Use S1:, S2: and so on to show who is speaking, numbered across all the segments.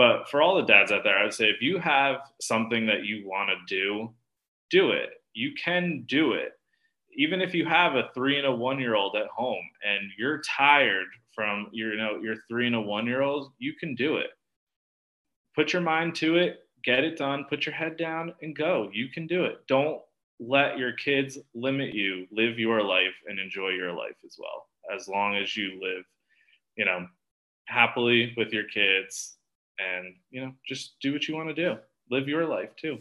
S1: But for all the dads out there, I would say if you have something that you want to do, do it. You can do it. Even if you have a three and a one year old at home and you're tired from your, you know, your three and a one year old, you can do it. Put your mind to it, get it done, put your head down and go. You can do it. Don't let your kids limit you. Live your life and enjoy your life as well. As long as you live, you know, happily with your kids and, you know, just do what you want to do. Live your life too.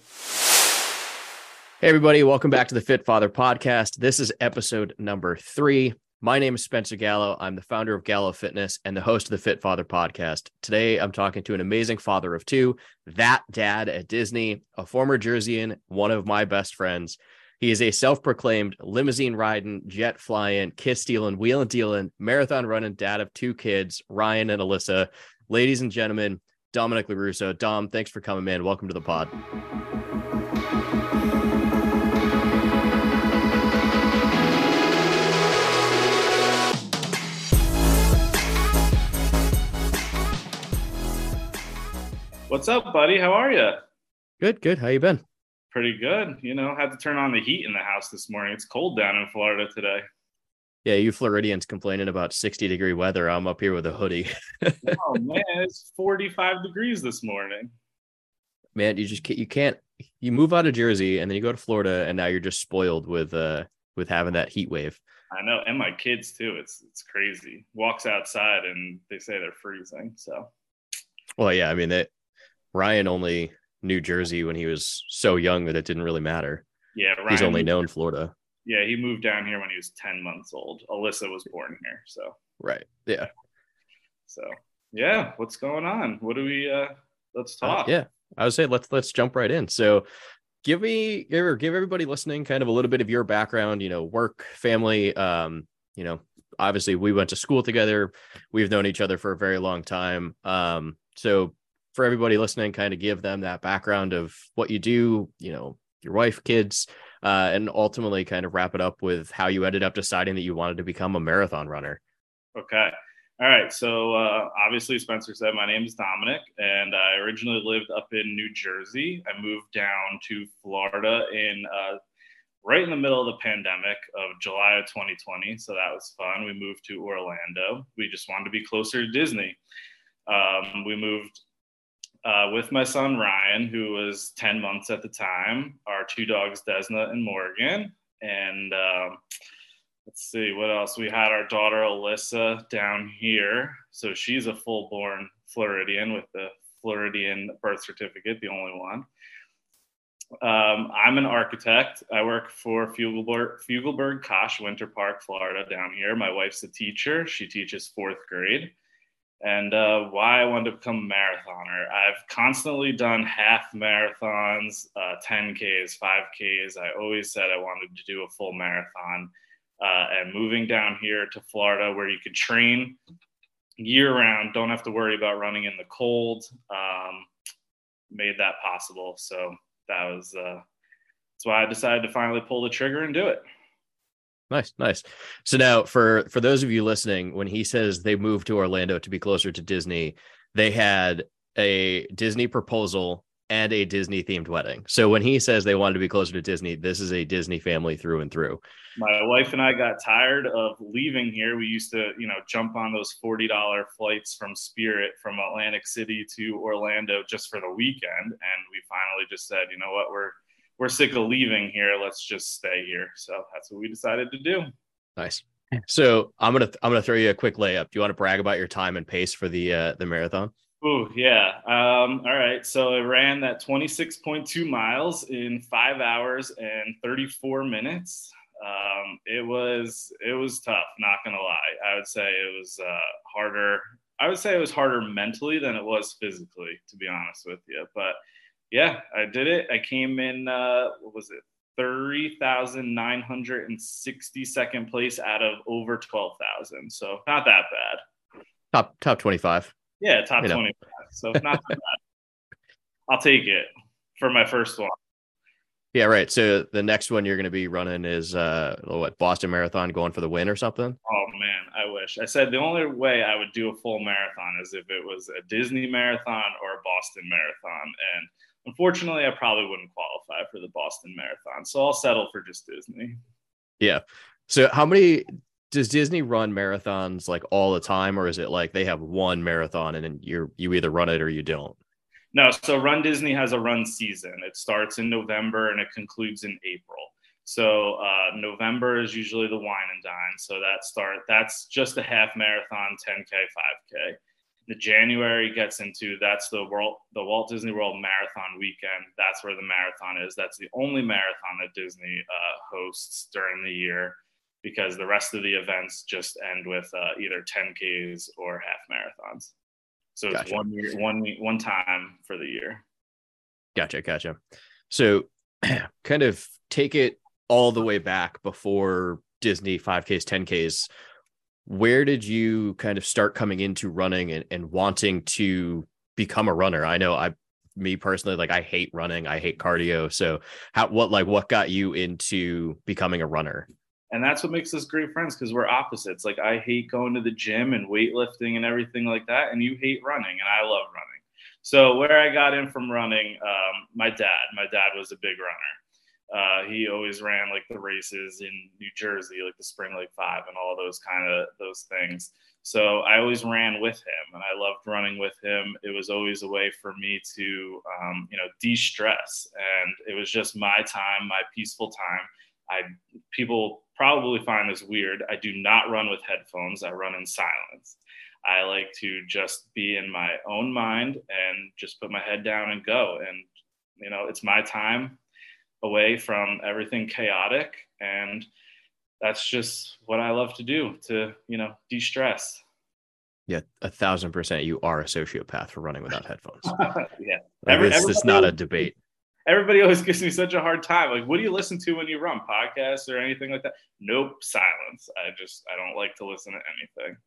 S2: Hey, everybody, welcome back to the Fit Father podcast. This is episode number three. My name is Spencer Gallo. I'm the founder of Gallo Fitness and the host of the Fit Father podcast. Today, I'm talking to an amazing father of two, that dad at Disney, a former Jerseyan, one of my best friends. He is a self proclaimed limousine riding, jet flying, kiss stealing, wheel and dealing, marathon running dad of two kids, Ryan and Alyssa. Ladies and gentlemen, Dominick Lorusso. Dom, thanks for coming, man. Welcome to the pod.
S1: What's up, buddy? How are you?
S2: Good, good. How you been?
S1: Pretty good. You know, had to turn on the heat in the house this morning. It's cold down in Florida today.
S2: Yeah, you Floridians complaining about 60 degree weather. I'm up here with a hoodie.
S1: oh man, it's 45 degrees this morning.
S2: Man, you just can't, you can't you move out of Jersey and then you go to Florida and now you're just spoiled with uh with having that heat wave.
S1: I know, and my kids too. It's it's crazy. Walks outside and they say they're freezing. So
S2: well, yeah, I mean that Ryan only knew Jersey when he was so young that it didn't really matter.
S1: Yeah, Ryan
S2: he's only known Florida.
S1: Yeah, he moved down here when he was 10 months old. Alyssa was born here, so
S2: right. Yeah.
S1: So yeah, what's going on? What do we uh let's talk.
S2: Uh, yeah. I would say let's let's jump right in. So give me give, give everybody listening kind of a little bit of your background, you know, work, family, um, you know, obviously we went to school together. We've known each other for a very long time. Um, so for everybody listening, kind of give them that background of what you do, you know, your wife, kids, uh, and ultimately kind of wrap it up with how you ended up deciding that you wanted to become a marathon runner.
S1: Okay. All right. So uh, obviously, Spencer said my name is Dominick, and I originally lived up in New Jersey. I moved down to Florida in uh, right in the middle of the pandemic of July of 2020. So that was fun. We moved to Orlando. We just wanted to be closer to Disney. Um, we moved uh, with my son Ryan, who was 10 months at the time, our two dogs, Desna and Morgan. And um, let's see what else. We had our daughter Alyssa down here. So she's a full born Floridian with the Floridian birth certificate, the only one. Um, I'm an architect. I work for Fugleberg, Fugleberg Koch Winter Park, Florida, down here. My wife's a teacher. She teaches fourth grade and uh, why I wanted to become a marathoner. I've constantly done half marathons, uh, 10Ks, 5Ks. I always said I wanted to do a full marathon. Uh, and moving down here to Florida, where you could train year round, don't have to worry about running in the cold, um, made that possible. So that was uh, that's why I decided to finally pull the trigger and do it.
S2: Nice, nice. So now for for those of you listening, when he says they moved to Orlando to be closer to Disney, they had a Disney proposal and a Disney themed wedding. So when he says they wanted to be closer to Disney, this is a Disney family through and through.
S1: My wife and I got tired of leaving here. We used to, you know, jump on those $40 flights from Spirit from Atlantic City to Orlando just for the weekend and we finally just said, you know what, we're we're sick of leaving here. Let's just stay here. So that's what we decided to do.
S2: Nice. So I'm gonna I'm gonna throw you a quick layup. Do you want to brag about your time and pace for the uh, the marathon?
S1: Oh yeah. Um, all right. So I ran that 26.2 miles in five hours and 34 minutes. Um, it was it was tough. Not gonna lie. I would say it was uh, harder. I would say it was harder mentally than it was physically, to be honest with you. But yeah, I did it. I came in, uh, what was it? 30,962nd place out of over 12,000. So not that bad.
S2: Top, top 25.
S1: Yeah, top you 25. Know. So not bad. I'll take it for my first one.
S2: Yeah, right. So the next one you're going to be running is uh what Boston Marathon going for the win or something?
S1: Oh man, I wish. I said the only way I would do a full marathon is if it was a Disney marathon or a Boston Marathon. And unfortunately, I probably wouldn't qualify for the Boston Marathon. So I'll settle for just Disney.
S2: Yeah. So how many does Disney run marathons like all the time, or is it like they have one marathon and then you're you either run it or you don't?
S1: No, so Run Disney has a run season. It starts in November and it concludes in April. So uh, November is usually the wine and dine. So that start that's just a half marathon, 10k, 5k. The January gets into that's the world the Walt Disney World Marathon weekend. That's where the marathon is. That's the only marathon that Disney uh, hosts during the year because the rest of the events just end with uh, either 10ks or half marathons. So gotcha. it's one year, one one time for the year.
S2: Gotcha, gotcha. So, kind of take it all the way back before Disney 5Ks, 10Ks. Where did you kind of start coming into running and, and wanting to become a runner? I know I, me personally, like I hate running, I hate cardio. So, how, what, like, what got you into becoming a runner?
S1: and that's what makes us great friends because we're opposites like i hate going to the gym and weightlifting and everything like that and you hate running and i love running so where i got in from running um, my dad my dad was a big runner uh, he always ran like the races in new jersey like the spring lake five and all those kind of those things so i always ran with him and i loved running with him it was always a way for me to um, you know de-stress and it was just my time my peaceful time I people probably find this weird. I do not run with headphones. I run in silence. I like to just be in my own mind and just put my head down and go. And you know, it's my time away from everything chaotic and that's just what I love to do to, you know, de-stress.
S2: Yeah, a thousand percent. You are a sociopath for running without headphones.
S1: yeah,
S2: like, Every, it's, it's not a debate
S1: everybody always gives me such a hard time. Like, what do you listen to when you run podcasts or anything like that? Nope, silence. I just I don't like to listen to anything.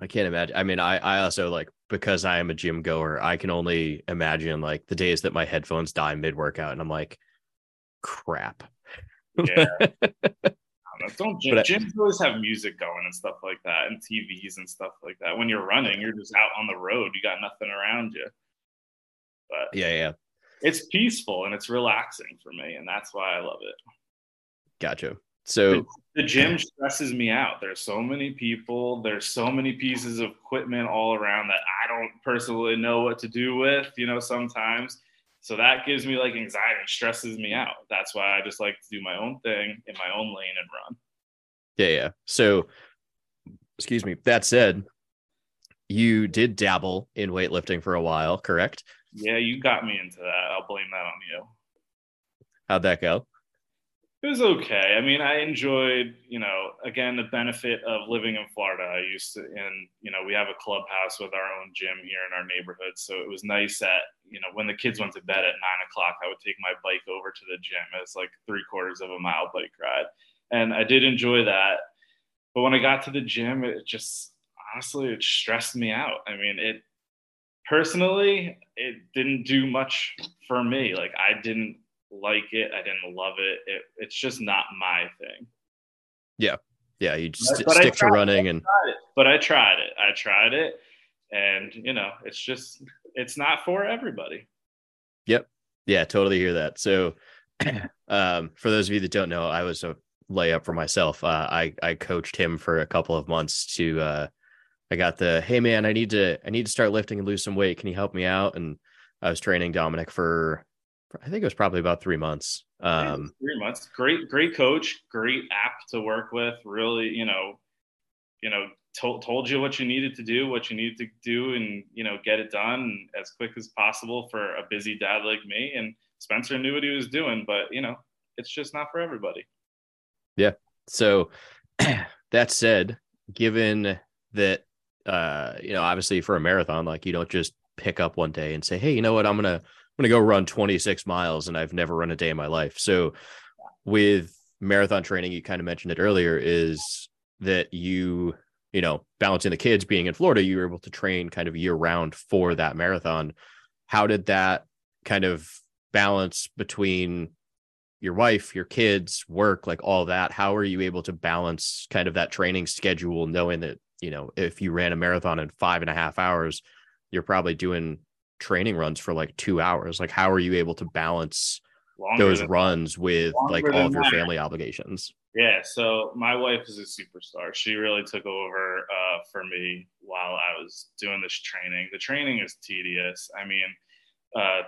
S2: I can't imagine. I mean, I I also like because I am a gym goer. I can only imagine like the days that my headphones die mid workout, and I'm like, crap.
S1: Yeah. don't gym, gyms always have music going and stuff like that, and TVs and stuff like that. When you're running, you're just out on the road. You got nothing around you.
S2: But yeah, yeah
S1: it's peaceful and it's relaxing for me, and that's why I love it.
S2: Gotcha. So
S1: the, the gym stresses me out. There's so many people. There's so many pieces of equipment all around that I don't personally know what to do with. You know, sometimes. So that gives me like anxiety, stresses me out. That's why I just like to do my own thing in my own lane and run.
S2: Yeah, yeah. So, excuse me. That said, you did dabble in weightlifting for a while, correct?
S1: Yeah, you got me into that. I'll blame that on you.
S2: How'd that go?
S1: It was okay. I mean, I enjoyed, you know, again, the benefit of living in Florida. I used to, and, you know, we have a clubhouse with our own gym here in our neighborhood. So it was nice that, you know, when the kids went to bed at nine o'clock, I would take my bike over to the gym. It's like three quarters of a mile bike ride. And I did enjoy that. But when I got to the gym, it just, honestly, it stressed me out. I mean, it, personally, it didn't do much for me. Like I didn't like it. I didn't love it. it it's just not my thing.
S2: Yeah. Yeah. You just but, stick to running and,
S1: but I tried it. I tried it. And, you know, it's just, it's not for everybody.
S2: Yep. Yeah. Totally hear that. So, um, for those of you that don't know, I was a layup for myself. Uh, I, I coached him for a couple of months to, uh, I got the hey man, I need to I need to start lifting and lose some weight. Can you help me out? And I was training Dominick for I think it was probably about three months. Um,
S1: three months. Great, great coach, great app to work with. Really, you know, you know, told told you what you needed to do, what you needed to do, and you know, get it done as quick as possible for a busy dad like me. And Spencer knew what he was doing, but you know, it's just not for everybody.
S2: Yeah. So that said, given that uh, you know, obviously for a marathon, like you don't just pick up one day and say, Hey, you know what? I'm going to, I'm going to go run 26 miles and I've never run a day in my life. So with marathon training, you kind of mentioned it earlier is that you, you know, balancing the kids being in Florida, you were able to train kind of year round for that marathon. How did that kind of balance between your wife, your kids, work, like all that? How are you able to balance kind of that training schedule, knowing that you know, if you ran a marathon in five and a half hours, you're probably doing training runs for like two hours. Like, how are you able to balance Longer those runs with like all of your that. family obligations?
S1: Yeah, so my wife is a superstar. She really took over uh, for me while I was doing this training. The training is tedious. I mean, uh,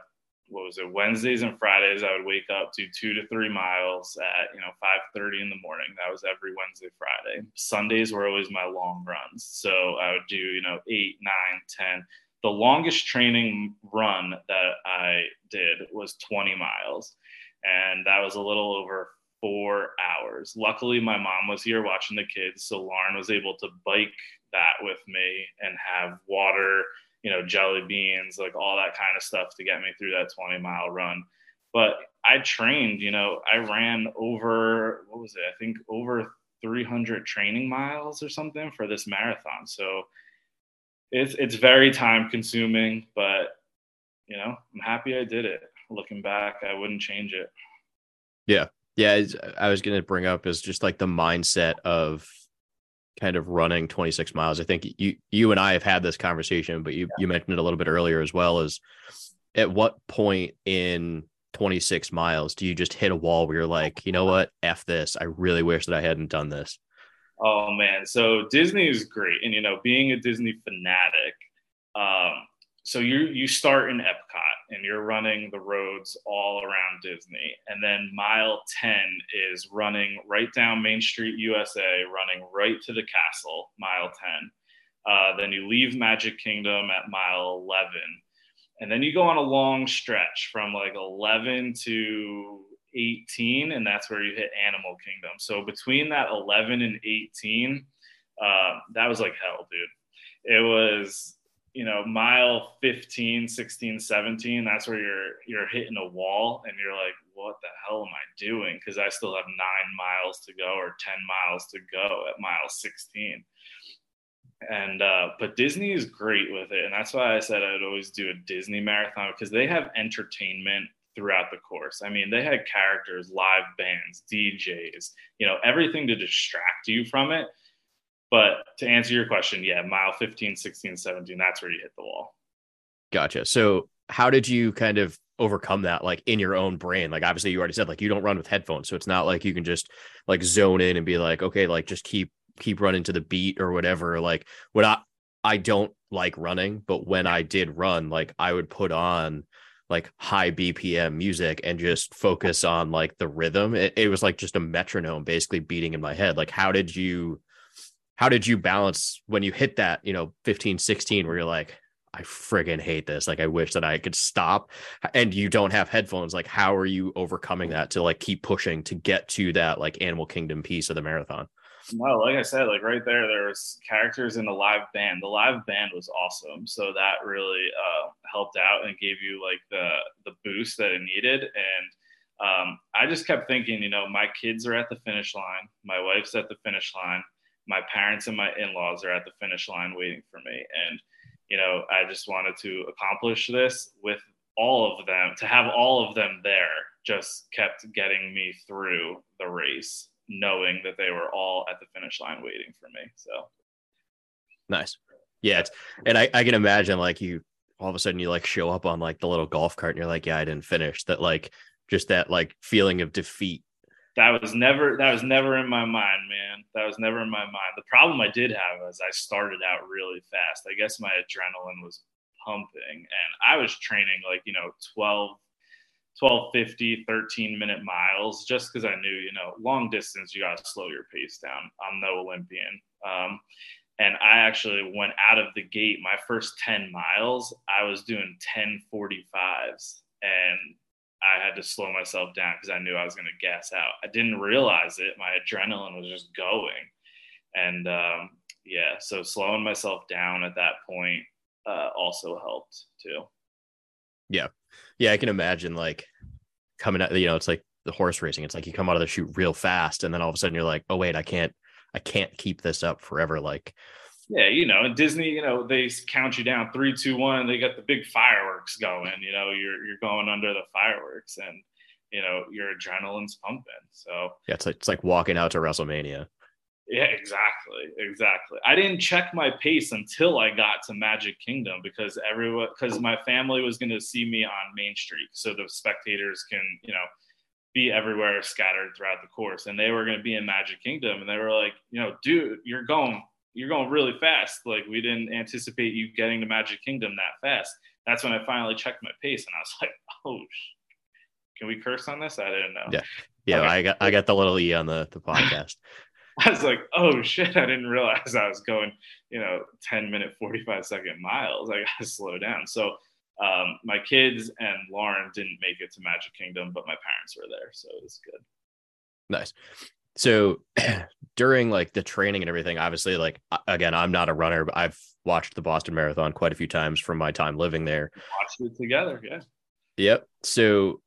S1: what was it? Wednesdays and Fridays, I would wake up, do two to three miles at you know five thirty in the morning. That was every Wednesday, Friday. Sundays were always my long runs, so I would do you know eight, nine, ten. The longest training run that I did was 20 miles, and that was a little over four hours. Luckily, my mom was here watching the kids, so Lauren was able to bike that with me and have water, you know, jelly beans, like all that kind of stuff to get me through that 20 mile run. But I trained, you know, I ran over, what was it? I think over 300 training miles or something for this marathon. So it's, it's very time consuming, but, you know, I'm happy I did it. Looking back, I wouldn't change it.
S2: Yeah. Yeah, I was going to bring up is just like the mindset of kind of running 26 miles. I think you you and I have had this conversation, but you yeah. you mentioned it a little bit earlier as well as at what point in 26 miles do you just hit a wall where you're like, you know what, f this. I really wish that I hadn't done this.
S1: Oh man, so Disney is great, and you know, being a Disney fanatic, um, so you you start in Epcot and you're running the roads all around Disney, and then mile ten is running right down Main Street, USA, running right to the castle, mile ten. Uh, then you leave Magic Kingdom at mile eleven, and then you go on a long stretch from like eleven to 18 and that's where you hit animal kingdom. So between that 11 and 18 uh, that was like hell dude. It was you know mile 15 16 17 that's where you're you're hitting a wall and you're like what the hell am i doing? Because i still have nine miles to go or 10 miles to go at mile 16 and uh, but disney is great with it. And that's why i said i'd always do a disney marathon because they have entertainment throughout the course i mean they had characters live bands djs you know everything to distract you from it but to answer your question, yeah, mile 15, 16, 17, that's where you hit the wall.
S2: Gotcha. So how did you kind of overcome that like in your own brain? Like obviously you already said like you don't run with headphones. So it's not like you can just like zone in and be like, okay, like just keep keep running to the beat or whatever. Like what I I don't like running, but when I did run, like I would put on like high BPM music and just focus on like the rhythm. It, it was like just a metronome basically beating in my head. Like how did you how did you balance when you hit that, you know, 15, 16, where you're like, I friggin' hate this. Like, I wish that I could stop. And you don't have headphones. Like, how are you overcoming that to like keep pushing to get to that like Animal Kingdom piece of the marathon?
S1: No, like I said, like right there, there was characters in the live band. The live band was awesome, so that really uh, helped out and gave you like the the boost that it needed. And um, I just kept thinking, you know, my kids are at the finish line, my wife's at the finish line my parents and my in-laws are at the finish line waiting for me and you know i just wanted to accomplish this with all of them to have all of them there just kept getting me through the race knowing that they were all at the finish line waiting for me so
S2: nice yeah it's and I, I can imagine like you all of a sudden you like show up on like the little golf cart and you're like yeah i didn't finish that like just that like feeling of defeat
S1: that was never that was never in my mind, man. That was never in my mind. The problem I did have is I started out really fast. I guess my adrenaline was pumping and I was training like, you know, 12 1250 13 minute miles just because i knew you know long distance you got to slow your pace down i'm no olympian um, and i actually went out of the gate my first 10 miles i was doing 1045s and I had to slow myself down because I knew I was going to gas out. I didn't realize it. My adrenaline was just going. And um, yeah, so slowing myself down at that point uh, also helped too.
S2: Yeah. Yeah. I can imagine like coming out, you know, it's like the horse racing. It's like you come out of the chute real fast and then all of a sudden you're like, oh, wait, I can't, I can't keep this up forever. Like,
S1: yeah, you know, and Disney, you know, they count you down three, two, one. They got the big fireworks going. You know, you're you're going under the fireworks, and you know your adrenaline's pumping. So
S2: yeah, it's like it's like walking out to WrestleMania.
S1: Yeah, exactly, exactly. I didn't check my pace until I got to Magic Kingdom because everyone, because my family was going to see me on Main Street, so the spectators can, you know, be everywhere scattered throughout the course, and they were going to be in Magic Kingdom, and they were like, you know, dude, you're going, you're going really fast. Like we didn't anticipate you getting to Magic Kingdom that fast. That's when I finally checked my pace, and I was like, oh, can we curse on this? I didn't know.
S2: Yeah, yeah, okay. I got I got the little e on the the podcast.
S1: I was like, oh shit, I didn't realize I was going, you know, 10 minute, 45 second miles. I got to slow down. So um, my kids and Lauren didn't make it to Magic Kingdom, but my parents were there. So it was good.
S2: Nice. So during like the training and everything, obviously, like again, I'm not a runner, but I've watched the Boston Marathon quite a few times from my time living there.
S1: Watched it together. Yeah.
S2: Yep. So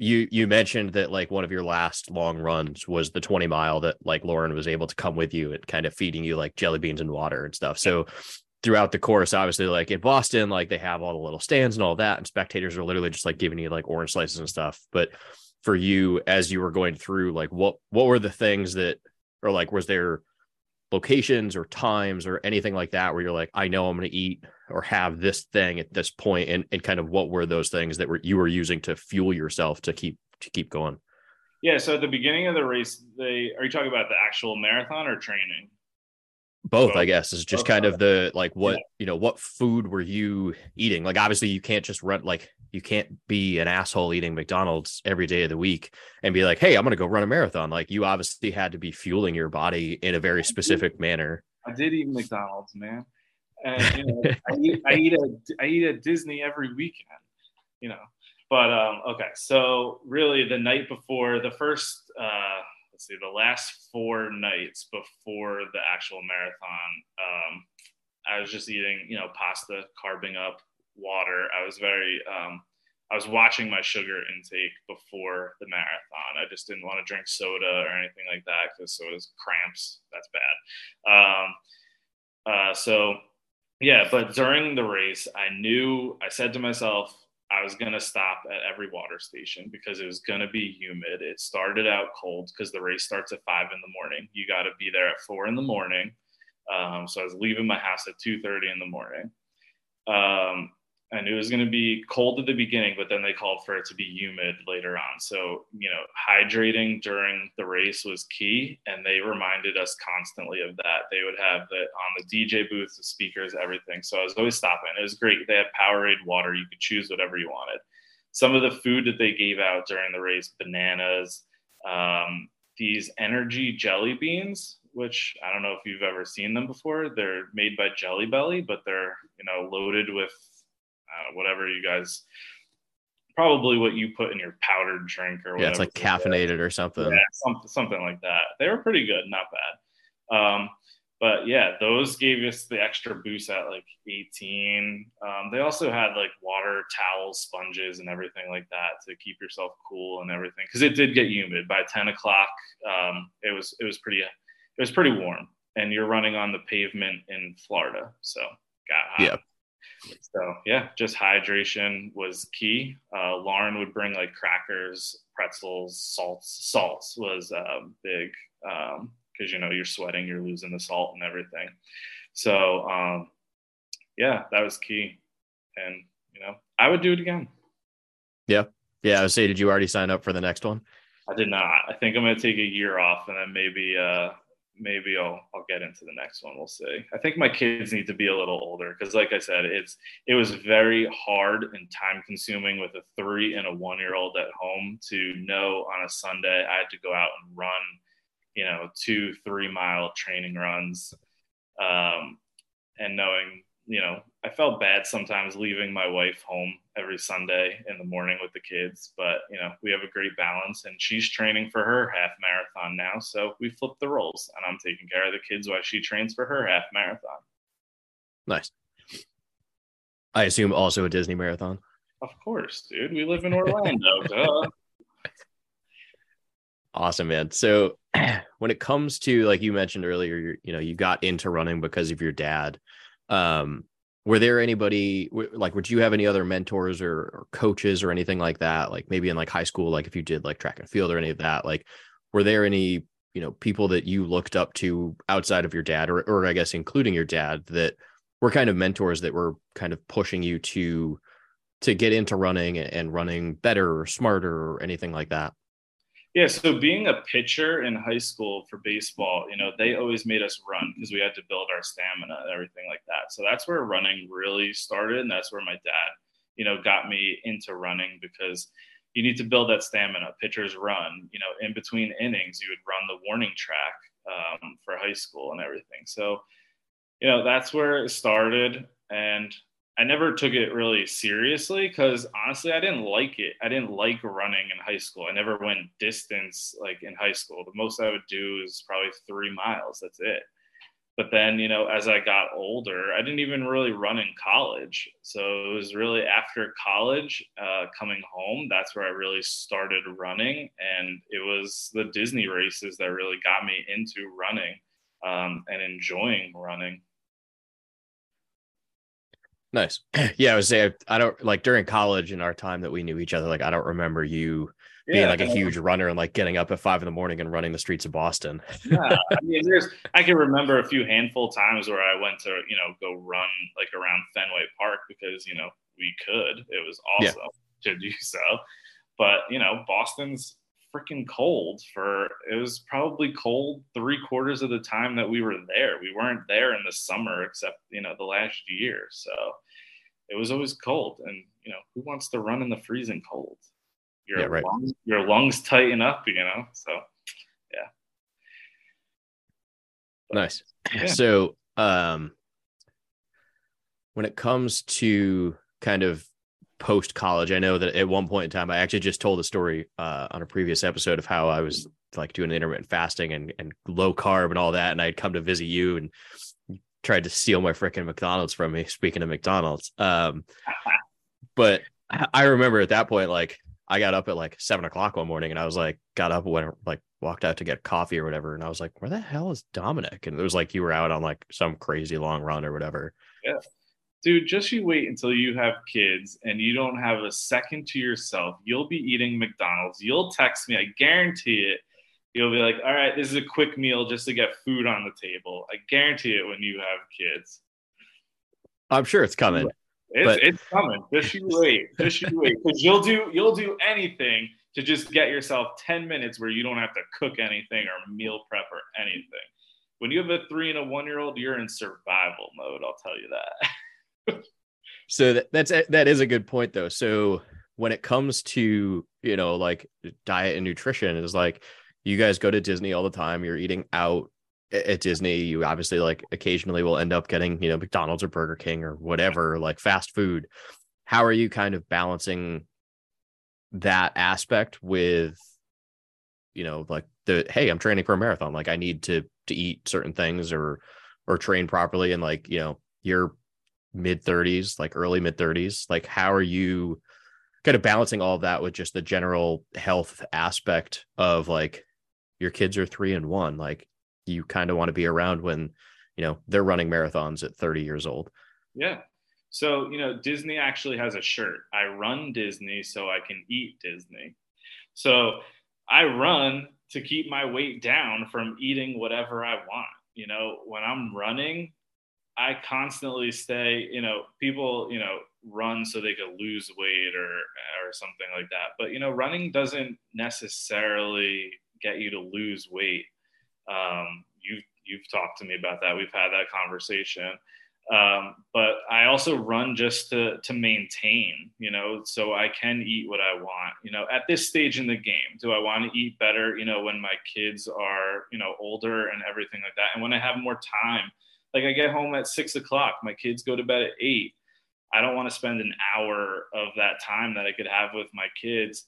S2: you you mentioned that like one of your last long runs was the 20 mile that like Lauren was able to come with you and kind of feeding you like jelly beans and water and stuff. So throughout the course, obviously, like in Boston, like they have all the little stands and all that, and spectators are literally just like giving you like orange slices and stuff. But for you, as you were going through, like what what were the things that, or like was there locations or times or anything like that where you're like, I know I'm going to eat or have this thing at this point, and and kind of what were those things that were you were using to fuel yourself to keep to keep going?
S1: Yeah. So at the beginning of the race, they are you talking about the actual marathon or training?
S2: both i guess is just kind of the like what yeah. you know what food were you eating like obviously you can't just run like you can't be an asshole eating mcdonald's every day of the week and be like hey i'm gonna go run a marathon like you obviously had to be fueling your body in a very specific manner
S1: i did eat mcdonald's man and you know, I, eat, I eat at I eat at disney every weekend you know but um okay so really the night before the first uh let's see, the last four nights before the actual marathon, um, I was just eating, you know, pasta, carbing up, water. I was very, um, I was watching my sugar intake before the marathon. I just didn't want to drink soda or anything like that because soda's cramps. That's bad. Um, uh, so, yeah, but during the race, I knew, I said to myself, I was going to stop at every water station because it was going to be humid. It started out cold because the race starts at five in the morning. You got to be there at four in the morning. Um, so I was leaving my house at 2.30 in the morning. Um, Knew it was going to be cold at the beginning, but then they called for it to be humid later on. So, you know, hydrating during the race was key, and they reminded us constantly of that. They would have the on the DJ booth, the speakers, everything. So I was always stopping. It was great. They had Powerade water. You could choose whatever you wanted. Some of the food that they gave out during the race, bananas, um, these energy jelly beans, which I don't know if you've ever seen them before. They're made by Jelly Belly, but they're you know loaded with uh, whatever you guys probably what you put in your powdered drink or whatever.
S2: Yeah, it's like caffeinated or something. Yeah,
S1: something something like that. They were pretty good, not bad. Um, but yeah, those gave us the extra boost at like 18. Um, they also had like water towels, sponges, and everything like that to keep yourself cool and everything because it did get humid by 10 o'clock. Um, it was it was pretty it was pretty warm, and you're running on the pavement in Florida, so got hot.
S2: Yeah.
S1: So yeah, just hydration was key. Uh, Lauren would bring like crackers, pretzels, salts. Salts was uh, big because um, you know you're sweating, you're losing the salt and everything. So um, yeah, that was key. And you know, I would do it again.
S2: Yeah, yeah. I would say, did you already sign up for the next one?
S1: I did not. I think I'm going to take a year off and then maybe uh, maybe I'll I'll get into the next one. We'll see. I think my kids need to be a little older because, like I said, it's it was very hard and time consuming with a three and a one year old at home to know on a Sunday I had to go out and run, you know, two three mile training runs, um, and knowing you know, I felt bad sometimes leaving my wife home every Sunday in the morning with the kids, but you know, we have a great balance and she's training for her half marathon now. So we flip the roles and I'm taking care of the kids while she trains for her half marathon.
S2: Nice. I assume also a Disney marathon.
S1: Of course, dude. We live in Orlando.
S2: awesome, man. So when it comes to like you mentioned earlier, you know, you got into running because of your dad um, were there anybody like would you have any other mentors or, or, coaches or anything like that like maybe in like high school like if you did like track and field or any of that like were there any you know, people that you looked up to outside of your dad, or, or I guess including your dad, that were kind of mentors that were kind of pushing you to to get into running and running better or smarter or anything like that?
S1: Yeah, so being a pitcher in high school for baseball, you know, they always made us run because we had to build our stamina and everything like that. So that's where running really started. And that's where my dad, you know, got me into running because you need to build that stamina. Pitchers run, you know, in between innings, you would run the warning track um, for high school and everything. So, you know, that's where it started. And I never took it really seriously because honestly, I didn't like it. I didn't like running in high school. I never went distance like in high school. The most I would do is probably three miles. That's it. But then, you know, as I got older, I didn't even really run in college. So it was really after college, uh, coming home, that's where I really started running. And it was the Disney races that really got me into running um, and enjoying running.
S2: Nice. Yeah, I was say I don't like during college in our time that we knew each other. Like I don't remember you being like a huge runner and like getting up at five in the morning and running the streets of Boston.
S1: yeah, I mean, there's I can remember a few handful times where I went to you know go run like around Fenway Park because you know we could. It was awesome yeah. to do so, but you know Boston's freaking cold for it was probably cold three quarters of the time that we were there. We weren't there in the summer except you know the last year, so it was always cold. And you know who wants to run in the freezing cold? Your yeah, right. lungs, your lungs tighten up, you know. So yeah,
S2: nice. Yeah. So um, when it comes to kind of post college. I know that at one point in time, I actually just told a story uh, on a previous episode of how I was like doing intermittent fasting and, and low carb and all that. And I'd come to visit you and tried to steal my freaking McDonald's from me. Speaking of McDonald's, um, but I remember at that point, like I got up at like seven o'clock one morning and I was like, got up, went like walked out to get coffee or whatever. And I was like, where the hell is Dominick? And it was like you were out on like some crazy long run or whatever.
S1: Yeah dude, just you wait until you have kids and you don't have a second to yourself. You'll be eating McDonald's. You'll text me, I guarantee it. You'll be like, all right, this is a quick meal just to get food on the table. I guarantee it when you have kids.
S2: I'm sure it's coming.
S1: It's, but... it's coming. Just you wait. Just you wait. Because you'll do you'll do anything to just get yourself 10 minutes where you don't have to cook anything or meal prep or anything. When you have a three and a one year old, you're in survival mode, I'll tell you that.
S2: so that, that's that is a good point though. So when it comes to you know like diet and nutrition, is like you guys go to Disney all the time. You're eating out at Disney. You obviously like occasionally will end up getting you know McDonald's or Burger King or whatever like fast food. How are you kind of balancing that aspect with you know like the hey i'm training for a marathon like i need to to eat certain things or or train properly and like you know you're mid 30s, like early mid 30s? Like, how are you kind of balancing all of that with just the general health aspect of like your kids are three and one? Like, you kind of want to be around when, you know, they're running marathons at 30 years old.
S1: Yeah. So, you know, Disney actually has a shirt. I run Disney so I can eat Disney. So I run to keep my weight down from eating whatever I want. You know, when I'm running, I constantly stay, you know, people, you know, run so they could lose weight or or something like that. But you know, running doesn't necessarily get you to lose weight. Um, you've you've talked to me about that. We've had that conversation. Um, but I also run just to to maintain, you know, so I can eat what I want. You know, at this stage in the game, do I want to eat better? You know, when my kids are, you know, older and everything like that, and when I have more time like I get home at six o'clock, my kids go to bed at eight. I don't want to spend an hour of that time that I could have with my kids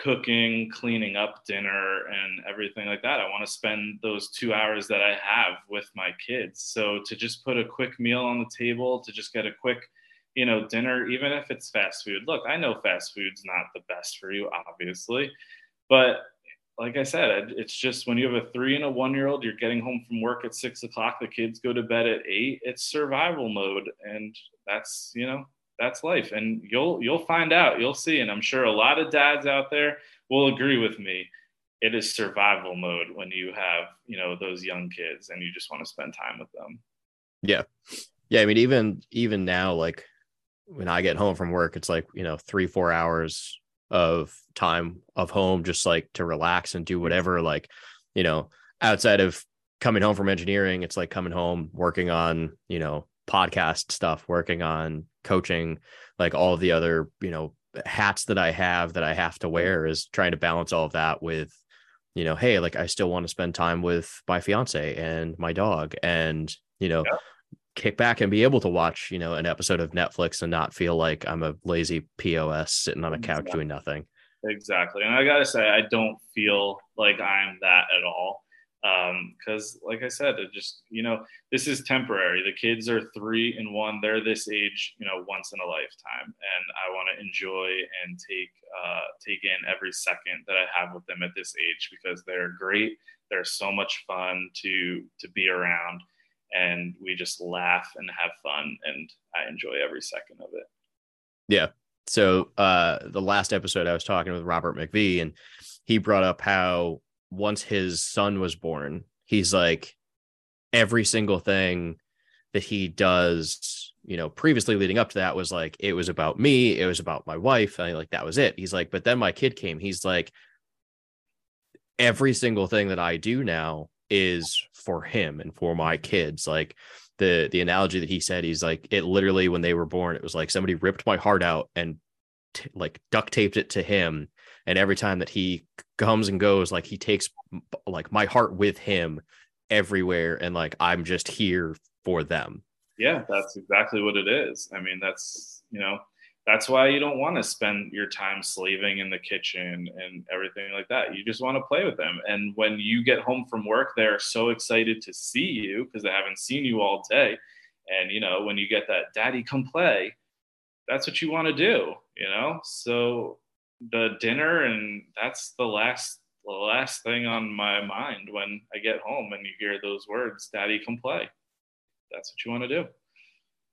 S1: cooking, cleaning up dinner, and everything like that. I want to spend those two hours that I have with my kids. So to just put a quick meal on the table, to just get a quick, you know, dinner, even if it's fast food. Look, I know fast food's not the best for you, obviously, but like I said, it's just when you have a three and a one year old, you're getting home from work at six o'clock, the kids go to bed at eight. It's survival mode. And that's, you know, that's life. And you'll you'll find out, you'll see. And I'm sure a lot of dads out there will agree with me. it is survival mode when you have you know those young kids and you just want to spend time with them
S2: yeah yeah i mean even even now like when i get home from work it's like you know three four hours of time of home just like to relax and do whatever like you know outside of coming home from engineering it's like coming home working on you know podcast stuff working on coaching like all the other you know hats that i have that i have to wear is trying to balance all of that with you know hey like i still want to spend time with my fiance and my dog and you know yeah. Kick back and be able to watch you know an episode of netflix and not feel like i'm a lazy pos sitting on a couch exactly. doing nothing.
S1: Exactly. And i gotta say i don't feel like i'm that at all. Because um, like i said it just you know this is temporary. The kids are three and one. They're this age you know once in a lifetime. And i want to enjoy and take uh, take in every second that i have with them at this age because they're great. They're so much fun to to be around and we just laugh and have fun and i enjoy every second of it
S2: yeah so uh the last episode i was talking with robert mcvie and he brought up how once his son was born, he's like every single thing that he does, you know, previously leading up to that was like it was about me, it was about my wife, and like that was it. He's like, but then my kid came. He's like, every single thing that I do now is for him and for my kids. Like the the analogy that he said, he's like, it literally when they were born, it was like somebody ripped my heart out and t- like duct taped it to him. And every time that he comes and goes like he takes like my heart with him everywhere. And like i'm just here for them.
S1: Yeah that's exactly what it is. I mean that's you know that's why you don't want to spend your time slaving in the kitchen and everything like that you just want to play with them and when you get home from work they're so excited to see you because they haven't seen you all day and you know when you get that daddy come play that's what you want to do you know so the dinner and that's the last the last thing on my mind when I get home and you hear those words, daddy come play. That's what you want to do.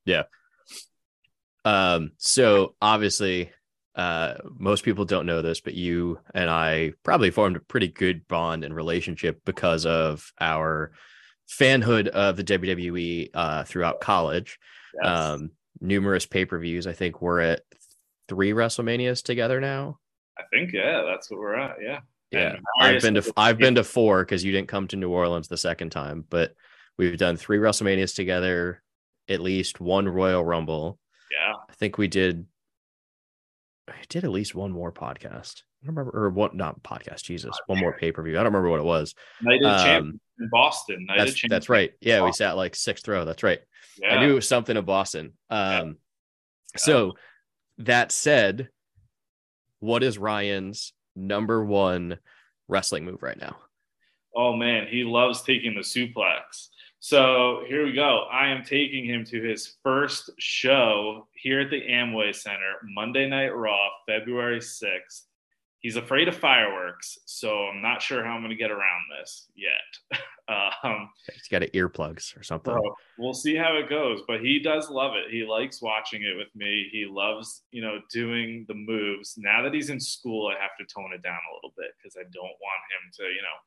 S2: Yeah. Um, so obviously, uh, most people don't know this, but you and I probably formed a pretty good bond and relationship because of our fanhood of the WWE uh, throughout college. Yes. Um, numerous pay per views. I think we're at three WrestleManias together now.
S1: I think yeah, that's what we're at. Yeah.
S2: Yeah. I've been to I've been to four because you didn't come to New Orleans the second time, but we've done three WrestleManias together, at least one Royal Rumble.
S1: Yeah.
S2: I think we did I did at least one more podcast. I don't remember or what not podcast, Jesus. One more pay-per-view. I don't remember what it was.
S1: Night of um, in Boston.
S2: Night that's, that's right. Yeah, we sat like sixth row. That's right. Yeah. I knew it was something in Boston. Um yeah. so that said, what is Ryan's number one wrestling move right now?
S1: Oh man, he loves taking the suplex. So here we go. I am taking him to his first show here at the Amway Center, Monday Night Raw, February 6th. He's afraid of fireworks, so I'm not sure how I'm going to get around this yet.
S2: um, He's got earplugs or something. So
S1: we'll see how it goes, but he does love it. He likes watching it with me. He loves, you know, doing the moves. Now that he's in school, I have to tone it down a little bit because I don't want him to, you know,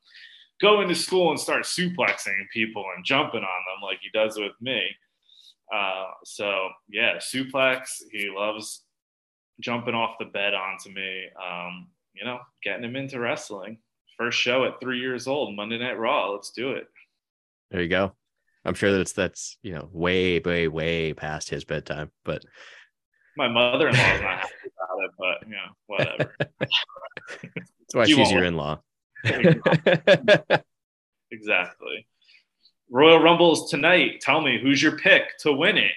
S1: go into school and start suplexing people and jumping on them like he does with me. Uh, so yeah, suplex. He loves jumping off the bed onto me. Um, you know, getting him into wrestling. First show at three years old, Monday Night Raw. Let's do it.
S2: There you go. I'm sure that's that's you know way way way past his bedtime, but
S1: my mother-in-law is not happy about it, but you know whatever.
S2: that's why she she's your in-law.
S1: exactly. Royal Rumbles tonight. Tell me who's your pick to win it.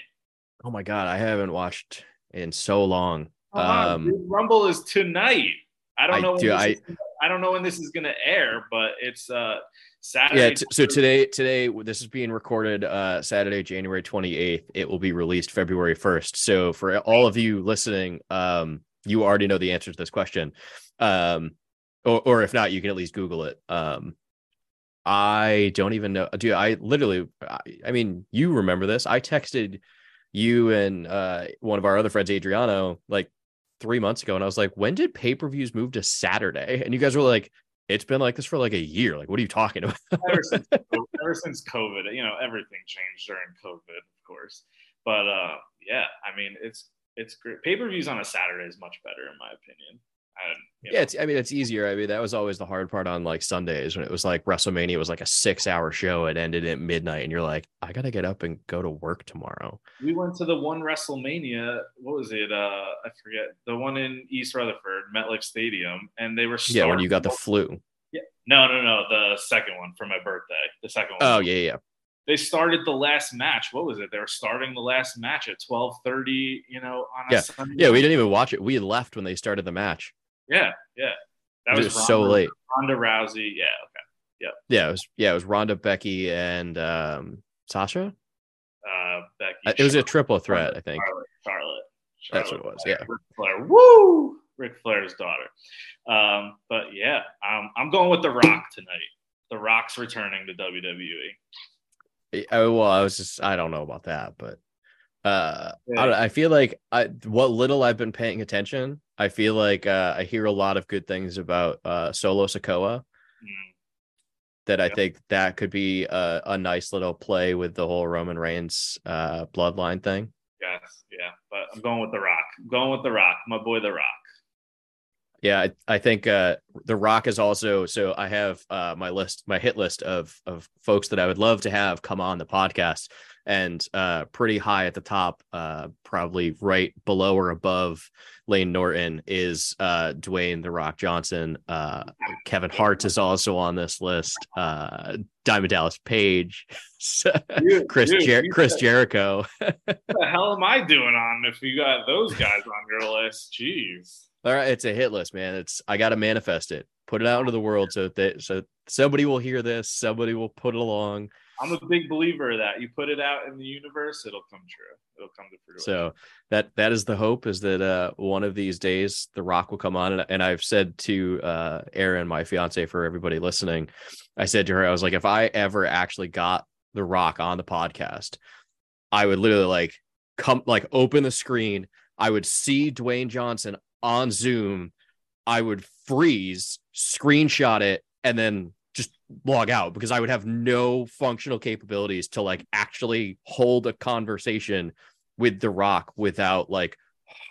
S2: Oh my god, I haven't watched in so long.
S1: um, Rumble is tonight. I don't know. I, do, I, I don't know when this is going to air, but it's uh Saturday.
S2: Yeah. T- so today, today this is being recorded uh Saturday, January 28th. It will be released February 1st. So for all of you listening, um, you already know the answer to this question. Um, or, or if not, you can at least Google it. Um, I don't even know. Dude, I literally, I, I mean, you remember this. I texted you and uh, one of our other friends, Adriano, like three months ago, and I was like, "When did pay per views move to Saturday?" And you guys were like, it's been like this for like a year. Like, what are you talking about?
S1: ever since ever since COVID, you know, everything changed during COVID, of course. But uh, yeah, I mean, it's it's great. Pay per views on a Saturday is much better, in my opinion.
S2: Yeah, it's. I mean, it's easier. I mean, that was always the hard part on like Sundays when it was like WrestleMania was like a six-hour show. It ended at midnight, and you're like, I gotta get up and go to work tomorrow.
S1: We went to the one WrestleMania. What was it? Uh, I forget the one in East Rutherford, MetLife Stadium, and they were
S2: yeah when you got the flu.
S1: Yeah, no, no, no, the second one for my birthday. The second
S2: one. Oh yeah, yeah
S1: they started the last match. What was it? They were starting the last match at twelve thirty. You know, on
S2: yeah, Sunday. yeah. We didn't even watch it. We left when they started the match.
S1: Yeah, yeah.
S2: That was, was so late.
S1: Ronda Rousey. Yeah. Okay. Yeah.
S2: Yeah. It was. Yeah. It was Ronda, Becky, and um, Sasha.
S1: Uh, Becky.
S2: Uh, it was a triple threat, Charlotte, I think.
S1: Charlotte. Charlotte.
S2: That's what it was. Yeah.
S1: Ric Flair. Woo! Ric Flair's daughter. Um, but yeah, um, I'm going with The Rock tonight. The Rock's returning to WWE.
S2: I, well, I was just I don't know about that, but uh, I, I, feel like I what little I've been paying attention, I feel like uh, I hear a lot of good things about uh, Solo Sikoa. Mm. That I think that could be a, a, nice little play with the whole Roman Reigns uh, bloodline thing.
S1: Yes, yeah, but I'm going with the Rock. I'm going with the Rock, my boy, the Rock.
S2: Yeah, I, I think uh, The Rock is also so I have uh, my list, my hit list of of folks that I would love to have come on the podcast, and uh, pretty high at the top, uh, probably right below or above Lane Norton is uh, Dwayne The Rock Johnson. Uh, Kevin Hart is also on this list. Uh, Diamond Dallas Page, Chris dude, Jer- Chris Jericho.
S1: what the hell am I doing on if you got those guys on your list? Jeez.
S2: All right, it's a hit list, man. It's I got to manifest it, put it out into the world, so that so somebody will hear this, somebody will put it along.
S1: I'm a big believer of that. You put it out in the universe, it'll come true. It'll come to fruition.
S2: So that that is the hope is that uh, one of these days the Rock will come on, and, and I've said to uh, Erin, my fiance, for everybody listening, I said to her, I was like, if I ever actually got the Rock on the podcast, I would literally like come like open the screen. I would see Dwayne Johnson on Zoom, I would freeze, screenshot it, and then just log out because I would have no functional capabilities to like actually hold a conversation with The Rock without like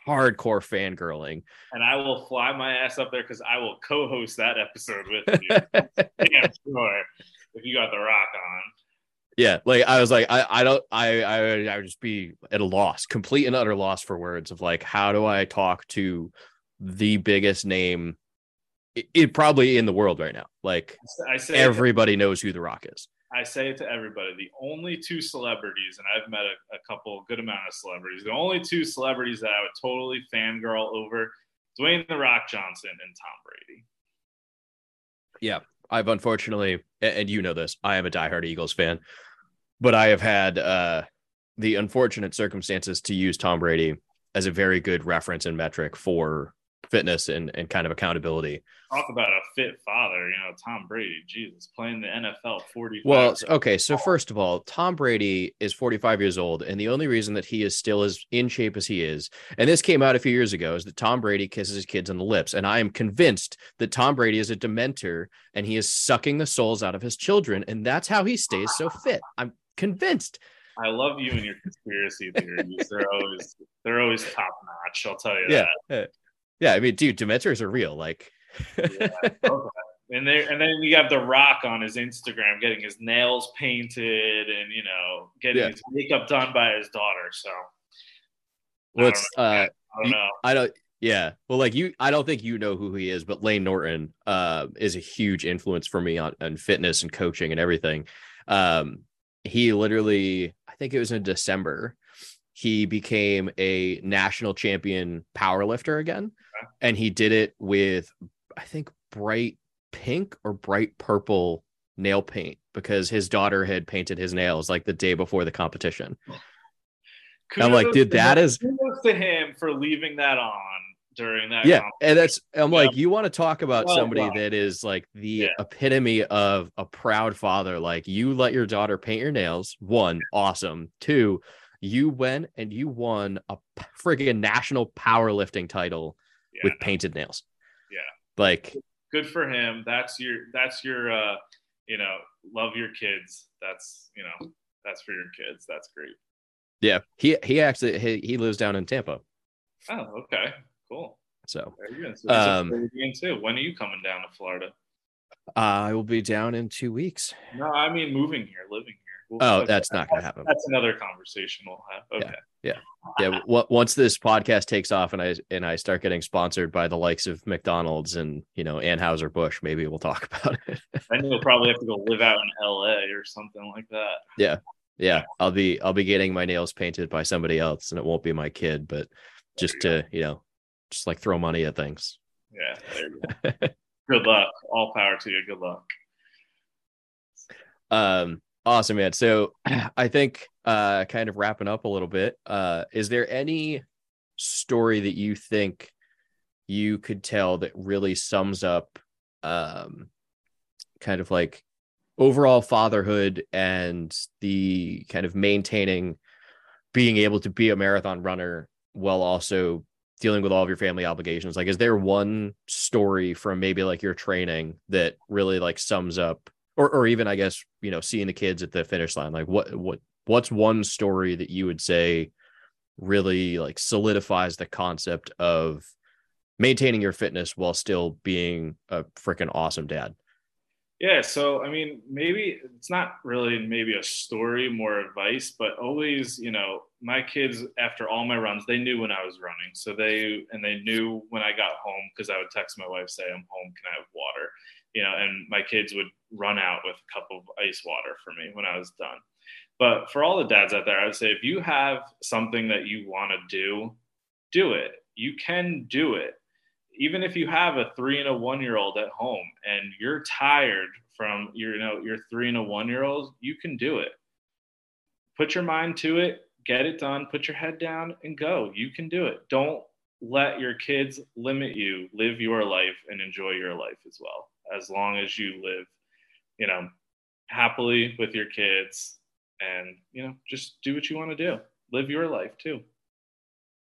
S2: hardcore fangirling.
S1: And I will fly my ass up there because I will co-host that episode with you. Damn sure if you got The Rock on.
S2: Yeah, like I was like, I, I don't, I, I, I would just be at a loss, complete and utter loss for words of like, how do I talk to the biggest name, it, it probably in the world right now? Like, I say everybody knows who The Rock is.
S1: I say it to everybody. The only two celebrities, and I've met a, a couple, good amount of celebrities. The only two celebrities that I would totally fangirl over: Dwayne The Rock Johnson and Tom Brady.
S2: Yeah, I've unfortunately, and you know this, I am a diehard Eagles fan, but I have had uh, the unfortunate circumstances to use Tom Brady as a very good reference and metric for fitness and, and kind of accountability.
S1: Talk about a fit father, you know, Tom Brady, Jesus, playing the NFL 40.
S2: Well, okay. So, first of all, Tom Brady is 45 years old. And the only reason that he is still as in shape as he is, and this came out a few years ago, is that Tom Brady kisses his kids on the lips. And I am convinced that Tom Brady is a dementor and he is sucking the souls out of his children. And that's how he stays so fit. I'm convinced.
S1: I love you and your conspiracy theories. they're always they're always top notch. I'll tell you
S2: yeah.
S1: that. Eh.
S2: Yeah, I mean, dude, Dementors are real. Like,
S1: yeah, okay. and there, and then we have The Rock on his Instagram getting his nails painted and you know getting yeah. his makeup done by his daughter. So,
S2: well, it's uh, I don't know. I don't. Yeah, well, like you, I don't think you know who he is, but Lane Norton uh, is a huge influence for me on, on fitness and coaching and everything. Um, he literally, I think it was in December, he became a national champion power lifter again. And he did it with, I think, bright pink or bright purple nail paint because his daughter had painted his nails like the day before the competition. I'm like, dude, that is
S1: kudos to him for leaving that on during that.
S2: Yeah, and that's I'm yeah. like, you want to talk about well, somebody that is like the yeah. epitome of a proud father. Like, you let your daughter paint your nails. One, awesome. Two, you went and you won a friggin' national powerlifting title yeah, with painted nails.
S1: Yeah.
S2: Like
S1: good for him. That's your that's your uh, you know, love your kids. That's you know, that's for your kids. That's great.
S2: Yeah, he he actually he, he lives down in Tampa.
S1: Oh, okay, cool.
S2: So,
S1: so um, too. When are you coming down to Florida?
S2: Uh, I will be down in two weeks.
S1: No, I mean moving here, living here.
S2: Oh, that's not going to happen.
S1: That's another conversation we'll have.
S2: Okay. Yeah. Yeah. yeah. W- once this podcast takes off and I and I start getting sponsored by the likes of McDonald's and you know Anheuser Busch, maybe we'll talk about it.
S1: then you'll probably have to go live out in LA or something like that.
S2: Yeah. Yeah. I'll be I'll be getting my nails painted by somebody else, and it won't be my kid, but just to you know, just like throw money at things.
S1: Yeah. There you go. Good luck. All power to you. Good luck.
S2: Um Awesome, man. So I think uh kind of wrapping up a little bit, uh, is there any story that you think you could tell that really sums up um kind of like overall fatherhood and the kind of maintaining being able to be a marathon runner while also dealing with all of your family obligations like is there one story from maybe like your training that really like sums up or or even I guess you know seeing the kids at the finish line. Like what what what's one story that you would say really like solidifies the concept of maintaining your fitness while still being a freaking awesome dad?
S1: Yeah, so I mean, maybe it's not really maybe a story, more advice, but always, you know, my kids after all my runs, they knew when I was running. So they and they knew when I got home because I would text my wife say I'm home, can I have water? You know, and my kids would run out with a cup of ice water for me when I was done. But for all the dads out there, I would say if you have something that you want to do, do it. You can do it. Even if you have a three and a one year old at home and you're tired from your, you know, your three and a one year old, you can do it. Put your mind to it, get it done, put your head down and go. You can do it. Don't let your kids limit you. Live your life and enjoy your life as well, as long as you live you know, happily with your kids and, you know, just do what you want to do. Live your life too.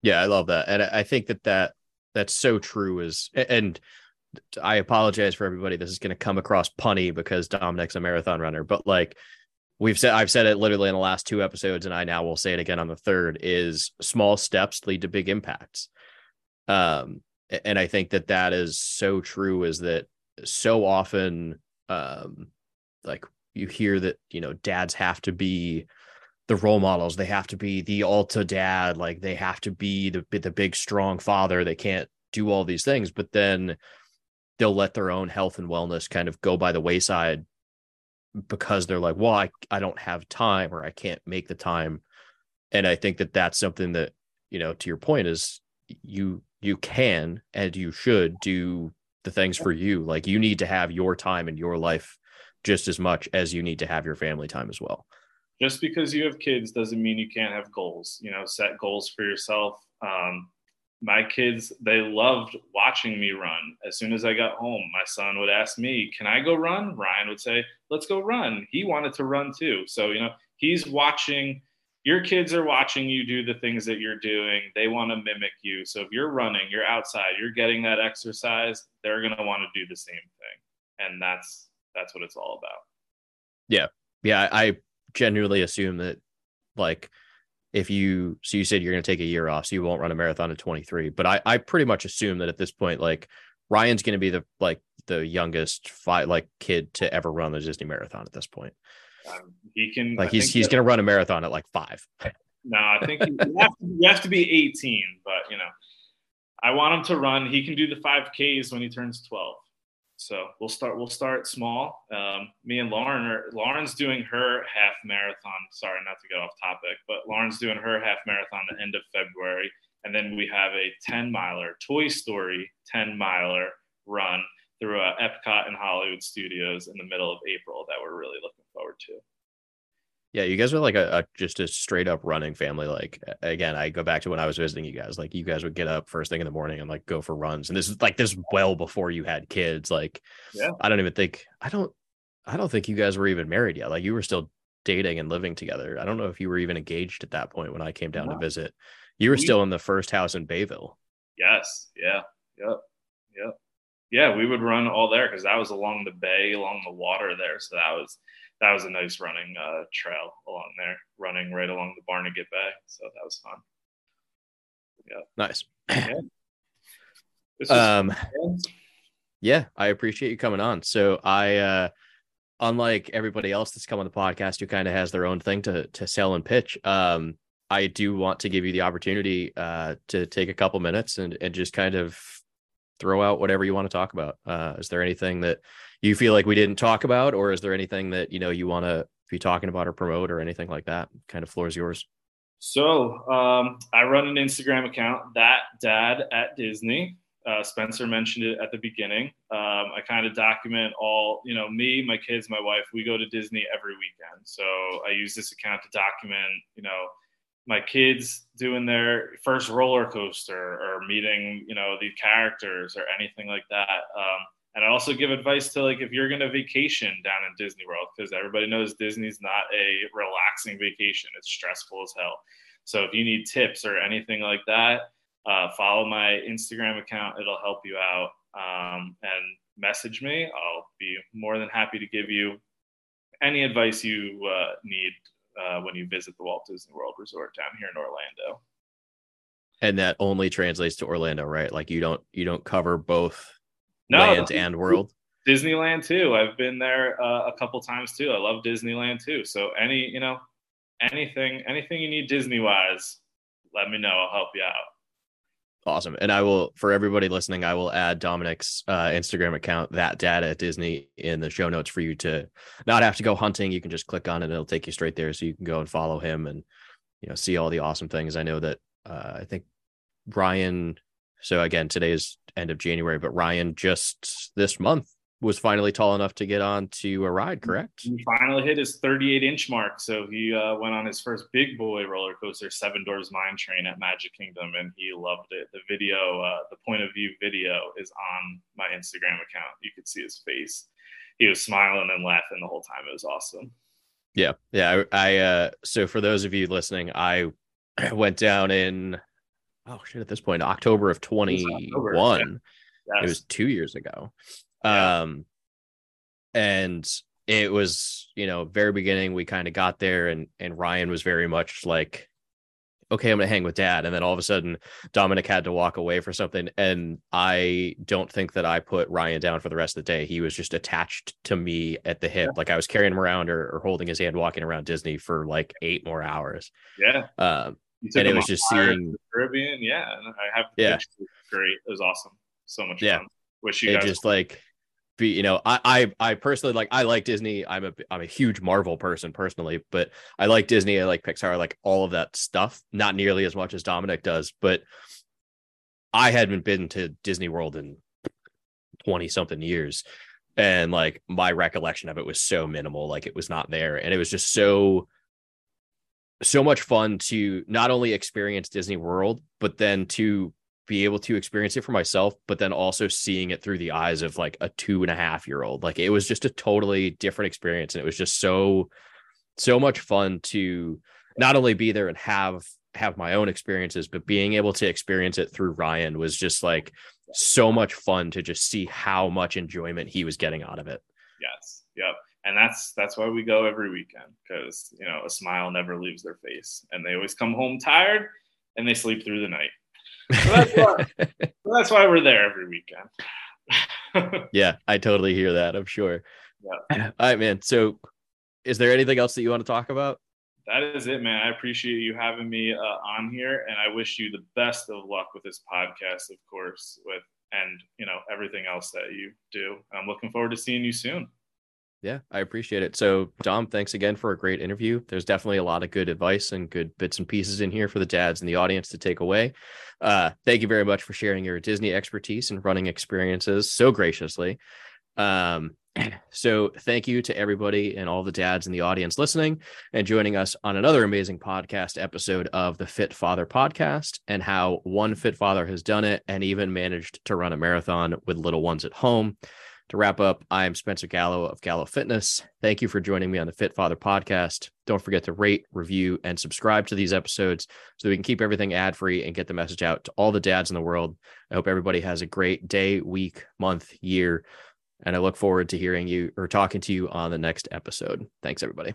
S2: Yeah, I love that. And I think that that that's so true is and I apologize for everybody. This is going to come across punny because Dominick's a marathon runner, but like we've said, I've said it literally in the last two episodes, and I now will say it again on the third is small steps lead to big impacts. Um, and I think that that is so true is that so often um, like you hear that you know dads have to be the role models. They have to be the alta dad. Like they have to be the the big strong father. They can't do all these things but then they'll let their own health and wellness kind of go by the wayside because they're like well I, I don't have time or i can't make the time and i think that that's something that you know to your point is you you can and you should do the things for you. Like you need to have your time in your life just as much as you need to have your family time as well.
S1: Just because you have kids doesn't mean you can't have goals. You know, set goals for yourself. Um, my kids, they loved watching me run. As soon as I got home, my son would ask me, Can I go run? Ryan would say, Let's go run. He wanted to run too. So, you know, he's watching your kids are watching you do the things that you're doing. They want to mimic you. So if you're running, you're outside, you're getting that exercise, they're going to want to do the same thing. And that's that's what it's all about.
S2: Yeah. Yeah, I genuinely assume that like if you so you said you're going to take a year off so you won't run a marathon at 23, but I I pretty much assume that at this point like Ryan's going to be the like the youngest five like kid to ever run the Disney marathon at this point.
S1: Um, he can
S2: like he's he's going to run a marathon at like five.
S1: No, I think you, have to, you have to be 18, but you know, I want him to run. He can do the five Ks when he turns 12. So we'll start. We'll start small. Um, me and Lauren are. Lauren's doing her half marathon. Sorry, not to get off topic, but Lauren's doing her half marathon the end of February, and then we have a 10 miler Toy Story 10 miler run through uh, Epcot and Hollywood Studios in the middle of April that we're really looking forward to.
S2: Yeah, you guys are like a, a, just a straight up running family. Like again, I go back to when I was visiting you guys. Like you guys would get up first thing in the morning and like go for runs. And this is like this well before you had kids. Like yeah. I don't even think I don't I don't think you guys were even married yet. Like you were still dating and living together. I don't know if you were even engaged at that point when I came down to visit. You were we, still in the first house in Bayville.
S1: Yes. Yeah. Yep. Yep. yeah, we would run all there because that was along the bay, along the water there. So that was that was a nice running uh, trail along there, running right along the Barnegat Bay. So that was fun.
S2: Yeah, nice. Yeah. um, yeah, I appreciate you coming on. So I, uh, unlike everybody else that's come on the podcast who kind of has their own thing to to sell and pitch, um, I do want to give you the opportunity uh, to take a couple minutes and and just kind of throw out whatever you want to talk about. Uh, is there anything that you feel like we didn't talk about, or is there anything that you know you want to be talking about or promote or anything like that? Kind of floor is yours.
S1: So um, I run an Instagram account that dad at Disney. Uh, Spencer mentioned it at the beginning. Um, I kind of document all, you know, me, my kids, my wife. We go to Disney every weekend, so I use this account to document, you know, my kids doing their first roller coaster or meeting you know the characters or anything like that um, and i also give advice to like if you're going to vacation down in disney world because everybody knows disney's not a relaxing vacation. It's stressful as hell. So if you need tips or anything like that uh, follow my instagram account. It'll help you out. Um, and message me. I'll be more than happy to give you any advice you uh, need uh, when you visit the Walt Disney World Resort down here in Orlando.
S2: And that only translates to Orlando, right? Like you don't you don't cover both no, land and world.
S1: Disneyland too. I've been there uh, a couple times too. I love Disneyland too. So any you know anything anything you need Disney wise, let me know. I'll help you out.
S2: Awesome. And I will, for everybody listening, I will add Dominick's uh, Instagram account, that dad at Disney, in the show notes for you to not have to go hunting. You can just click on it; it'll take you straight there, so you can go and follow him and you know see all the awesome things. I know that uh, I think Ryan. So again, today is end of January, but Ryan just this month was finally tall enough to get on to a ride, correct?
S1: He finally hit his 38 inch mark. So he uh, went on his first big boy roller coaster, Seven Dwarfs Mine Train at Magic Kingdom, and he loved it. The video, uh, the point of view video, is on my Instagram account. You could see his face. He was smiling and laughing the whole time. It was awesome.
S2: Yeah. Yeah. I, I uh, so for those of you listening, I went down in, oh shit, at this point, October of 21. It, yes. it was two years ago um, and it was, you know, very beginning, we kind of got there and, and Ryan was very much like, okay, I'm going to hang with dad. And then all of a sudden, Dominick had to walk away for something. And I don't think that I put Ryan down for the rest of the day. He was just attached to me at the hip. Like I was carrying him around or, or holding his hand, walking around Disney for like eight more hours.
S1: Yeah.
S2: Um, and it was just seeing the
S1: Caribbean. Yeah. I have,
S2: yeah.
S1: Great. It was awesome. So much
S2: yeah.
S1: fun. Wish you
S2: it
S1: guys
S2: just like be you know I, I i personally like i like disney i'm a i'm a huge marvel person personally but i like disney i like pixar I like all of that stuff not nearly as much as dominick does but i hadn't been to disney world in 20 something years and like my recollection of it was so minimal like it was not there and it was just so so much fun to not only experience disney world but then to be able to experience it for myself, but then also seeing it through the eyes of like a two and a half year old. Like it was just a totally different experience. And it was just so, so much fun to not only be there and have have my own experiences, but being able to experience it through Ryan was just like so much fun to just see how much enjoyment he was getting out of it.
S1: Yes. Yep. And that's that's why we go every weekend because you know a smile never leaves their face, and they always come home tired and they sleep through the night. So that's, why, so that's why we're there every weekend.
S2: yeah, I totally hear that. I'm sure.
S1: Yeah.
S2: All right, man. So, is there anything else that you want to talk about?
S1: That is it, man. I appreciate you having me uh, on here, and I wish you the best of luck with this podcast, of course, with and you know everything else that you do. I'm looking forward to seeing you soon.
S2: Yeah, I appreciate it. So, Dom, thanks again for a great interview. There's definitely a lot of good advice and good bits and pieces in here for the dads and the audience to take away. Uh, thank you very much for sharing your Disney expertise and running experiences so graciously. Um, so, thank you to everybody and all the dads in the audience listening and joining us on another amazing podcast episode of the Fit Father podcast and how one fit father has done it and even managed to run a marathon with little ones at home. To wrap up, I am Spencer Gallo of Gallo Fitness. Thank you for joining me on the Fit Father podcast. Don't forget to rate, review, and subscribe to these episodes so we can keep everything ad free and get the message out to all the dads in the world. I hope everybody has a great day, week, month, year. And I look forward to hearing you or talking to you on the next episode. Thanks, everybody.